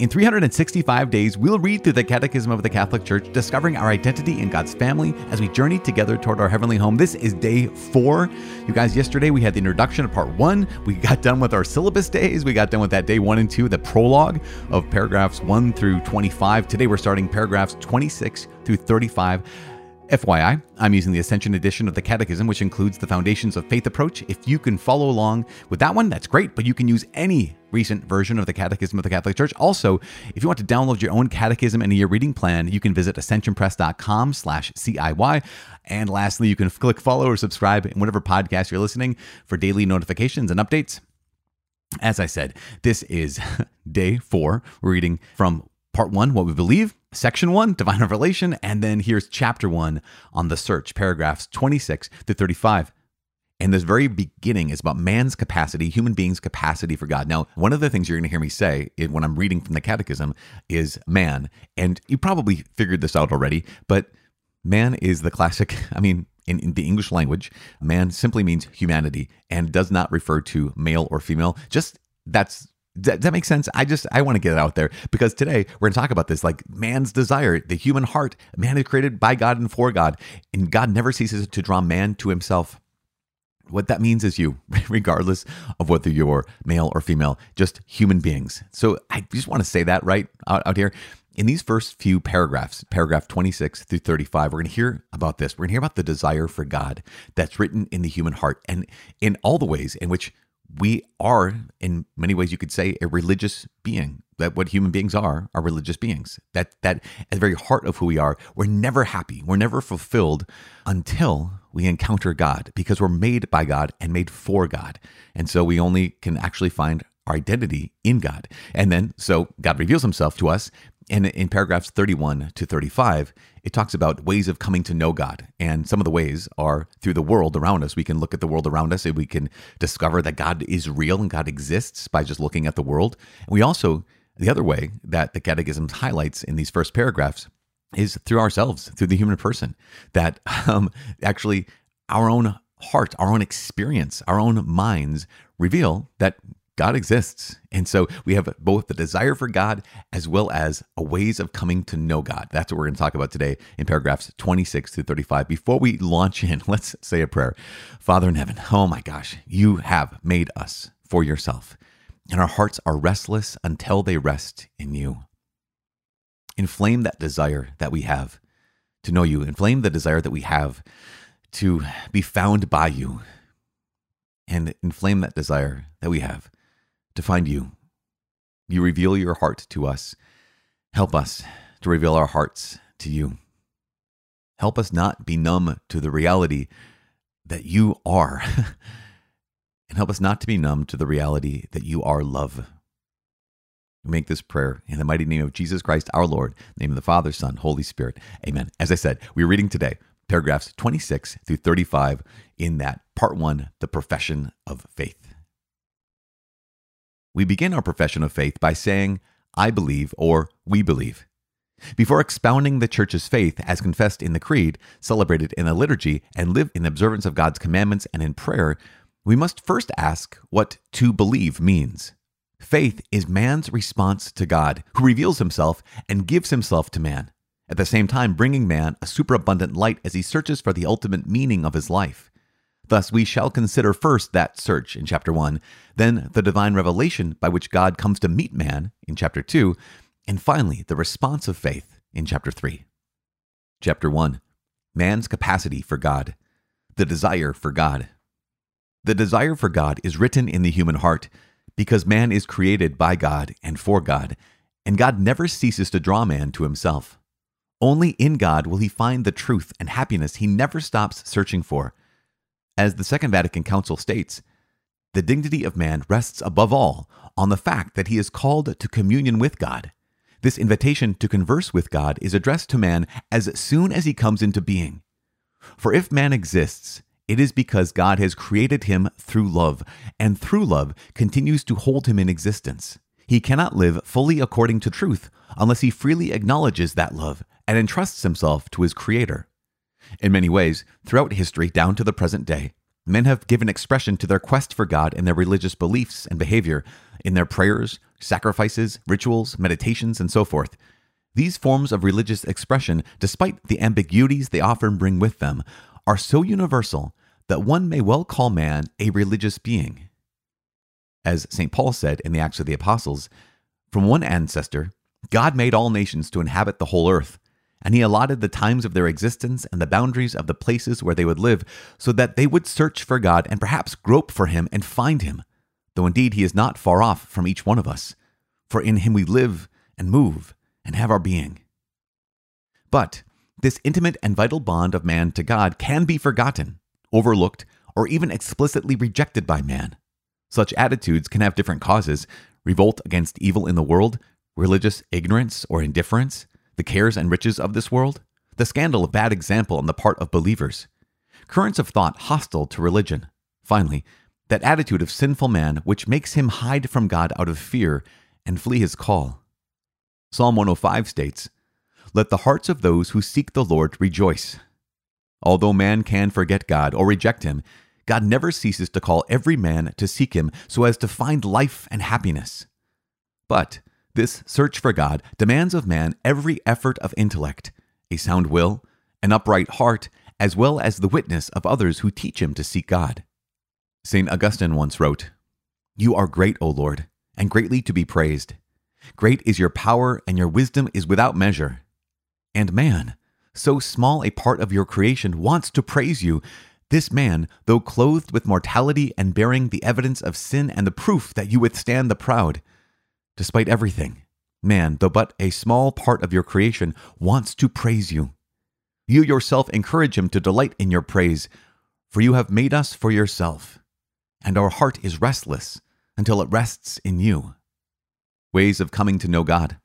In 365 days, we'll read through the Catechism of the Catholic Church, discovering our identity in God's family as we journey together toward our heavenly home. This is day four. You guys, yesterday we had the introduction of part one. We got done with our syllabus days. We got done with that day one and two, the prologue of paragraphs one through 25. Today we're starting paragraphs 26 through 35. FYI, I'm using the Ascension edition of the Catechism, which includes the Foundations of Faith approach. If you can follow along with that one, that's great, but you can use any recent version of the Catechism of the Catholic Church. Also, if you want to download your own catechism and a year reading plan, you can visit ascensionpress.com slash CIY. And lastly, you can click follow or subscribe in whatever podcast you're listening for daily notifications and updates. As I said, this is day four. We're reading from part one, What We Believe, section one, Divine Revelation, and then here's chapter one on the search, paragraphs 26 to 35. And this very beginning is about man's capacity, human beings' capacity for God. Now, one of the things you're going to hear me say when I'm reading from the Catechism is man. And you probably figured this out already, but man is the classic, I mean, in, in, the English language, man simply means humanity and does not refer to male or female. Just that's that, that makes sense. I just I want to get it out there because today we're going to talk about this like man's desire, the human heart. Man is created by God and for God, and God never ceases to draw man to himself. What that means is you, regardless of whether you're male or female, just human beings. So I just want to say that right out, out here. In these first few paragraphs, paragraph 26 through 35, we're going to hear about this. We're going to hear about the desire for God that's written in the human heart and in all the ways in which we are, in many ways, you could say, a religious being. That what human beings are are religious beings. That that at the very heart of who we are, we're never happy. We're never fulfilled until we encounter God, because we're made by God and made for God. And so we only can actually find our identity in God. And then so God reveals himself to us and in paragraphs 31 to 35, it talks about ways of coming to know God. And some of the ways are through the world around us. We can look at the world around us and we can discover that God is real and God exists by just looking at the world. And we also, the other way that the Catechism highlights in these first paragraphs is through ourselves, through the human person, that um, actually our own heart, our own experience, our own minds reveal that God exists. And so we have both the desire for God as well as a ways of coming to know God. That's what we're going to talk about today in paragraphs 26 through 35. Before we launch in, let's say a prayer. Father in heaven, oh my gosh, you have made us for yourself, and our hearts are restless until they rest in you. Inflame that desire that we have to know you, inflame the desire that we have to be found by you, and inflame that desire that we have to find you. You reveal your heart to us. Help us to reveal our hearts to you. Help us not be numb to the reality that you are. and help us not to be numb to the reality that you are love. We make this prayer in the mighty name of Jesus Christ, our Lord, name of the Father, Son, Holy Spirit. Amen. As I said, we're reading today paragraphs 26 through 35 in that part one, the profession of faith. We begin our profession of faith by saying, I believe or we believe. Before expounding the Church's faith as confessed in the Creed, celebrated in the liturgy, and lived in observance of God's commandments and in prayer, we must first ask what to believe means. Faith is man's response to God, who reveals himself and gives himself to man, at the same time bringing man a superabundant light as he searches for the ultimate meaning of his life. Thus, we shall consider first that search in chapter 1, then the divine revelation by which God comes to meet man in chapter 2, and finally the response of faith in chapter 3. Chapter 1 Man's capacity for God, the desire for God. The desire for God is written in the human heart because man is created by God and for God, and God never ceases to draw man to himself. Only in God will he find the truth and happiness he never stops searching for. As the Second Vatican Council states, the dignity of man rests above all on the fact that he is called to communion with God. This invitation to converse with God is addressed to man as soon as he comes into being. For if man exists, it is because God has created him through love, and through love continues to hold him in existence. he cannot live fully according to truth unless he freely acknowledges that love and entrusts himself to his Creator. In many ways, throughout history down to the present day, men have given expression to their quest for God in their religious beliefs and behavior, in their prayers, sacrifices, rituals, meditations, and so forth. These forms of religious expression, despite the ambiguities they often bring with them, are so universal that one may well call man a religious being. As St. Paul said in the Acts of the Apostles, from one ancestor, God made all nations to inhabit the whole earth, and he allotted the times of their existence and the boundaries of the places where they would live, so that they would search for God and perhaps grope for him and find him, though indeed he is not far off from each one of us, for in him we live and move and have our being. But this intimate and vital bond of man to God can be forgotten, overlooked, or even explicitly rejected by man. Such attitudes can have different causes revolt against evil in the world, religious ignorance or indifference, the cares and riches of this world, the scandal of bad example on the part of believers, currents of thought hostile to religion. Finally, that attitude of sinful man which makes him hide from God out of fear and flee his call. Psalm 105 states, Let the hearts of those who seek the Lord rejoice. Although man can forget God or reject him, God never ceases to call every man to seek him so as to find life and happiness. But this search for God demands of man every effort of intellect, a sound will, an upright heart, as well as the witness of others who teach him to seek God. St. Augustine once wrote, You are great, O Lord, and greatly to be praised. Great is your power, and your wisdom is without measure. And man, so small a part of your creation, wants to praise you. This man, though clothed with mortality and bearing the evidence of sin and the proof that you withstand the proud, Despite everything, man, though but a small part of your creation, wants to praise you. You yourself encourage him to delight in your praise, for you have made us for yourself, and our heart is restless until it rests in you. Ways of coming to know God.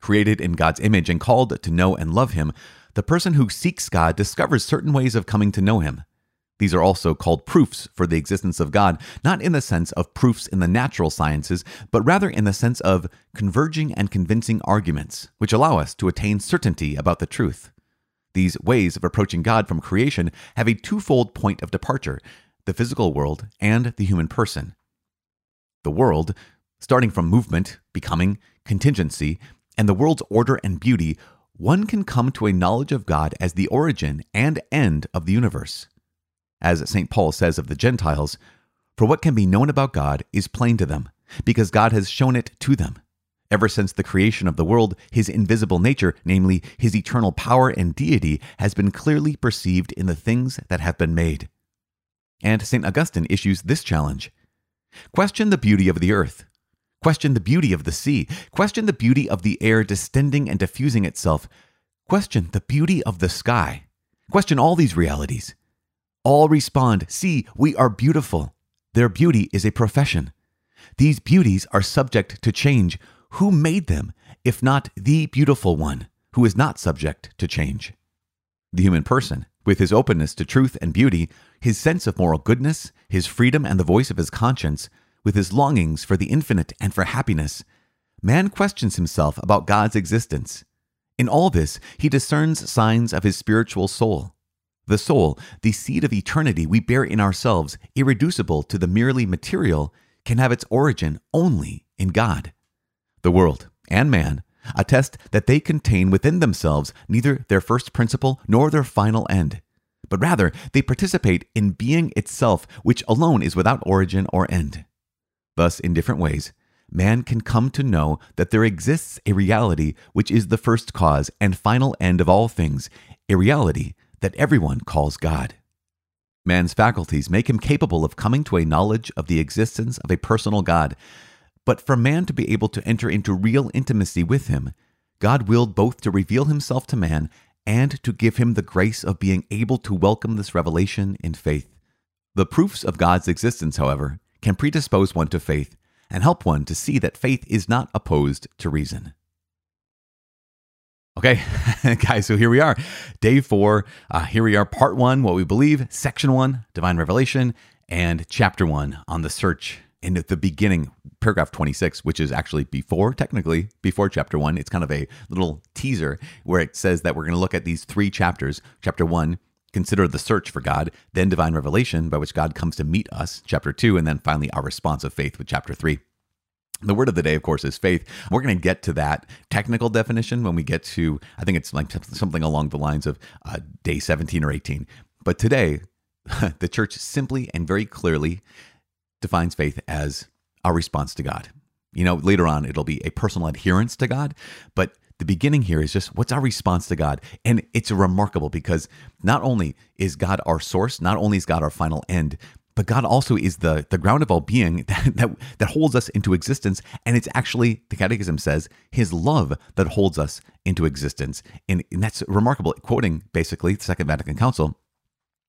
Created in God's image and called to know and love Him, the person who seeks God discovers certain ways of coming to know Him. These are also called proofs for the existence of God, not in the sense of proofs in the natural sciences, but rather in the sense of converging and convincing arguments, which allow us to attain certainty about the truth. These ways of approaching God from creation have a twofold point of departure the physical world and the human person. The world, starting from movement, becoming, contingency, and the world's order and beauty, one can come to a knowledge of God as the origin and end of the universe as St. Paul says of the Gentiles, For what can be known about God is plain to them, because God has shown it to them. Ever since the creation of the world, his invisible nature, namely his eternal power and deity, has been clearly perceived in the things that have been made. And St. Augustine issues this challenge Question the beauty of the earth. Question the beauty of the sea. Question the beauty of the air distending and diffusing itself. Question the beauty of the sky. Question all these realities. All respond, See, we are beautiful. Their beauty is a profession. These beauties are subject to change. Who made them, if not the beautiful one, who is not subject to change? The human person, with his openness to truth and beauty, his sense of moral goodness, his freedom and the voice of his conscience, with his longings for the infinite and for happiness, man questions himself about God's existence. In all this, he discerns signs of his spiritual soul. The soul, the seed of eternity we bear in ourselves, irreducible to the merely material, can have its origin only in God. The world and man attest that they contain within themselves neither their first principle nor their final end, but rather they participate in being itself, which alone is without origin or end. Thus, in different ways, man can come to know that there exists a reality which is the first cause and final end of all things, a reality that everyone calls God. Man's faculties make him capable of coming to a knowledge of the existence of a personal God. But for man to be able to enter into real intimacy with him, God willed both to reveal himself to man and to give him the grace of being able to welcome this revelation in faith. The proofs of God's existence, however, can predispose one to faith and help one to see that faith is not opposed to reason. Okay, guys, so here we are. Day four. Uh, here we are, part one, what we believe, section one, divine revelation, and chapter one on the search. In at the beginning, paragraph 26, which is actually before, technically, before chapter one. It's kind of a little teaser where it says that we're going to look at these three chapters. Chapter one, consider the search for God, then divine revelation by which God comes to meet us, chapter two, and then finally our response of faith with chapter three. The word of the day, of course, is faith. We're going to get to that technical definition when we get to, I think it's like something along the lines of uh, day 17 or 18. But today, the church simply and very clearly defines faith as our response to God. You know, later on, it'll be a personal adherence to God, but the beginning here is just what's our response to God? And it's remarkable because not only is God our source, not only is God our final end, but God also is the, the ground of all being that, that, that holds us into existence. And it's actually, the Catechism says, His love that holds us into existence. And, and that's remarkable. Quoting basically the Second Vatican Council,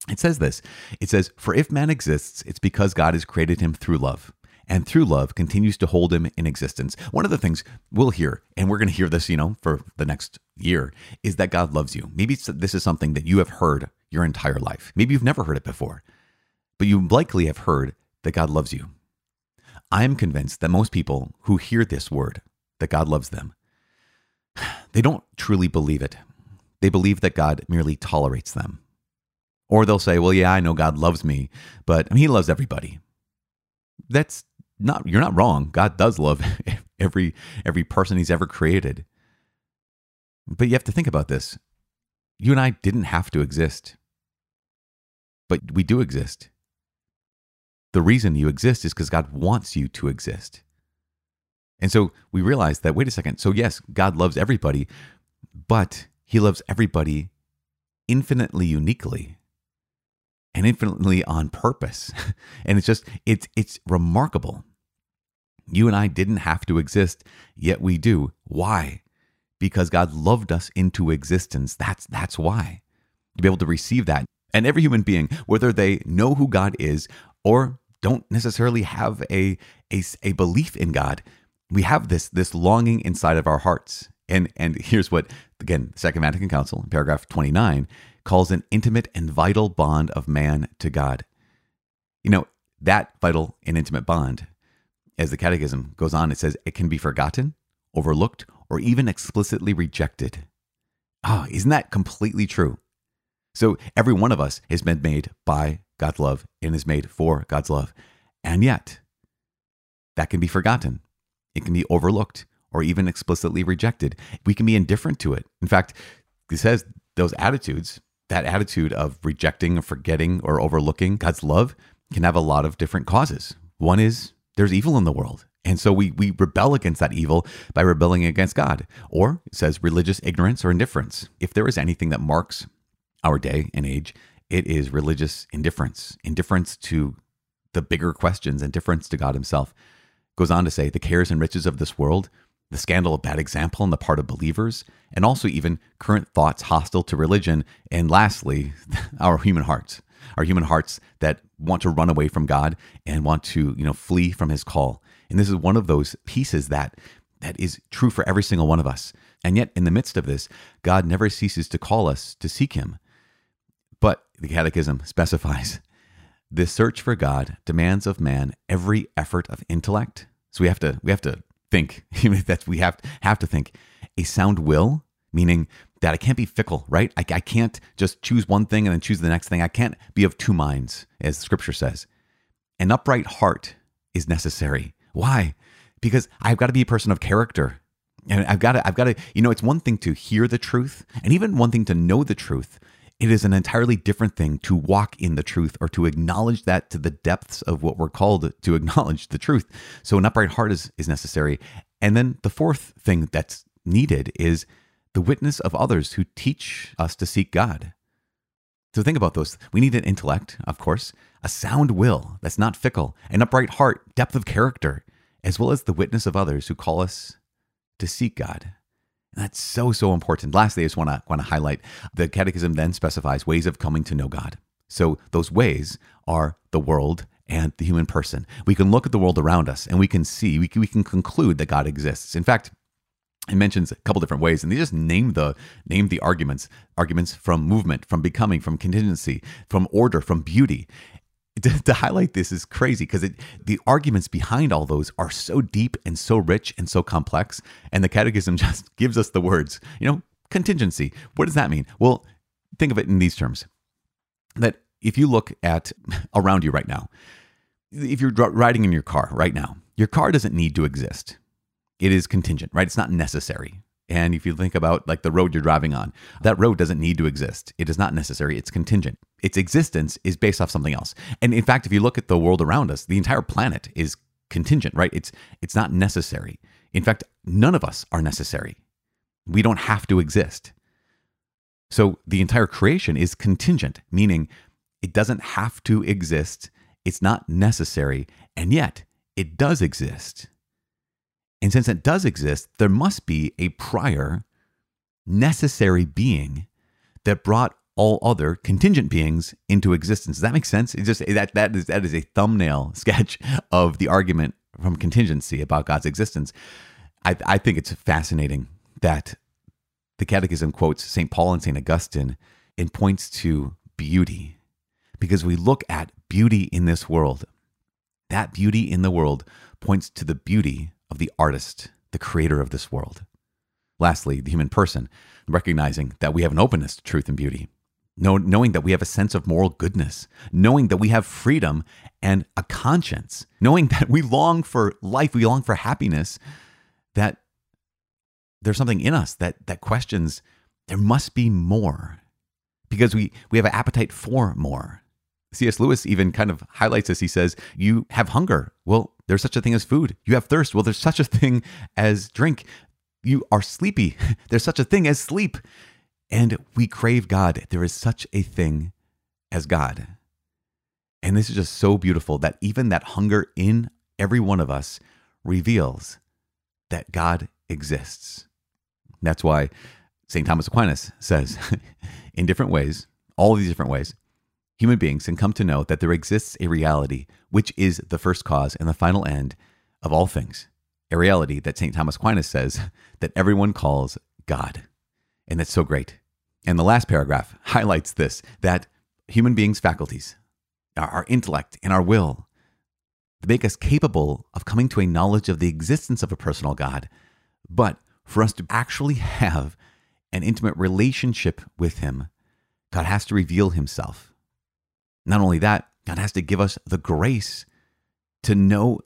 it says this It says, For if man exists, it's because God has created him through love. And through love continues to hold him in existence. One of the things we'll hear, and we're going to hear this, you know, for the next year, is that God loves you. Maybe this is something that you have heard your entire life. Maybe you've never heard it before but you likely have heard that God loves you. I am convinced that most people who hear this word, that God loves them, they don't truly believe it. They believe that God merely tolerates them. Or they'll say, well, yeah, I know God loves me, but he loves everybody. That's not, you're not wrong. God does love every, every person he's ever created. But you have to think about this. You and I didn't have to exist, but we do exist. The reason you exist is because God wants you to exist. And so we realize that, wait a second. So, yes, God loves everybody, but he loves everybody infinitely uniquely and infinitely on purpose. and it's just, it's, it's remarkable. You and I didn't have to exist, yet we do. Why? Because God loved us into existence. That's, that's why. To be able to receive that. And every human being, whether they know who God is or don't necessarily have a, a, a belief in God. We have this, this longing inside of our hearts. And, and here's what, again, Second Vatican Council, in paragraph 29, calls an intimate and vital bond of man to God. You know, that vital and intimate bond, as the Catechism goes on, it says it can be forgotten, overlooked, or even explicitly rejected. Oh, isn't that completely true? So every one of us has been made by God's love and is made for God's love. And yet, that can be forgotten. It can be overlooked or even explicitly rejected. We can be indifferent to it. In fact, he says those attitudes, that attitude of rejecting or forgetting or overlooking God's love can have a lot of different causes. One is there's evil in the world. And so we, we rebel against that evil by rebelling against God. Or it says religious ignorance or indifference. If there is anything that marks our day and age, it is religious indifference, indifference to the bigger questions, indifference to God Himself. Goes on to say the cares and riches of this world, the scandal of bad example on the part of believers, and also even current thoughts hostile to religion. And lastly, our human hearts, our human hearts that want to run away from God and want to, you know, flee from His call. And this is one of those pieces that that is true for every single one of us. And yet, in the midst of this, God never ceases to call us to seek Him. But the Catechism specifies this search for God demands of man every effort of intellect. So we have to we have to think that we have have to think a sound will, meaning that I can't be fickle, right? I, I can't just choose one thing and then choose the next thing. I can't be of two minds, as Scripture says. An upright heart is necessary. Why? Because I've got to be a person of character. And I've got to, I've got to, you know, it's one thing to hear the truth and even one thing to know the truth, it is an entirely different thing to walk in the truth or to acknowledge that to the depths of what we're called to acknowledge the truth. So an upright heart is, is necessary. And then the fourth thing that's needed is the witness of others who teach us to seek God. So think about those. We need an intellect, of course, a sound will that's not fickle, an upright heart, depth of character, as well as the witness of others who call us to seek God. That's so, so important. Lastly, I just want to want to highlight the Catechism then specifies ways of coming to know God. So those ways are the world and the human person. We can look at the world around us and we can see, we can, we can conclude that God exists. In fact, it mentions a couple different ways and they just name the name the arguments arguments from movement from becoming from contingency from order from beauty to, to highlight this is crazy because the arguments behind all those are so deep and so rich and so complex. And the Catechism just gives us the words, you know, contingency. What does that mean? Well, think of it in these terms that if you look at around you right now, if you're riding in your car right now, your car doesn't need to exist. It is contingent, right? It's not necessary. And if you think about like the road you're driving on, that road doesn't need to exist. It is not necessary. It's contingent. Its existence is based off something else. And in fact, if you look at the world around us, the entire planet is contingent, right? It's it's not necessary. In fact, none of us are necessary. We don't have to exist. So the entire creation is contingent, meaning it doesn't have to exist. It's not necessary, and yet it does exist. And since it does exist, there must be a prior necessary being that brought all other contingent beings into existence. Does that make sense? It's just that that is that is a thumbnail sketch of the argument from contingency about God's existence. I, I think it's fascinating that the Catechism quotes St. Paul and St. Augustine and points to beauty because we look at beauty in this world. That beauty in the world points to the beauty of the artist, the creator of this world. Lastly, the human person, recognizing that we have an openness to truth and beauty, knowing that we have a sense of moral goodness, knowing that we have freedom and a conscience, knowing that we long for life, we long for happiness, that there's something in us that, that questions there must be more because we, we have an appetite for more. C.S. Lewis even kind of highlights this. He says, You have hunger. Well, there's such a thing as food. You have thirst. Well, there's such a thing as drink. You are sleepy. There's such a thing as sleep. And we crave God. There is such a thing as God. And this is just so beautiful that even that hunger in every one of us reveals that God exists. That's why St. Thomas Aquinas says, in different ways, all these different ways, human beings can come to know that there exists a reality which is the first cause and the final end of all things. A reality that St. Thomas Aquinas says that everyone calls God. And that's so great. And the last paragraph highlights this that human beings' faculties, our intellect, and our will make us capable of coming to a knowledge of the existence of a personal God. But for us to actually have an intimate relationship with Him, God has to reveal Himself. Not only that, God has to give us the grace to know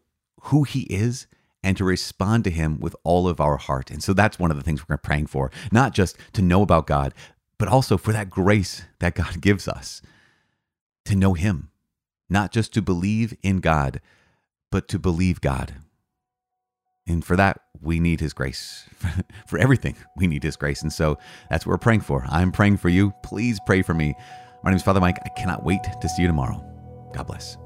who He is and to respond to Him with all of our heart. And so that's one of the things we're praying for, not just to know about God, but also for that grace that God gives us to know Him, not just to believe in God, but to believe God. And for that, we need His grace. for everything, we need His grace. And so that's what we're praying for. I'm praying for you. Please pray for me. My name is Father Mike. I cannot wait to see you tomorrow. God bless.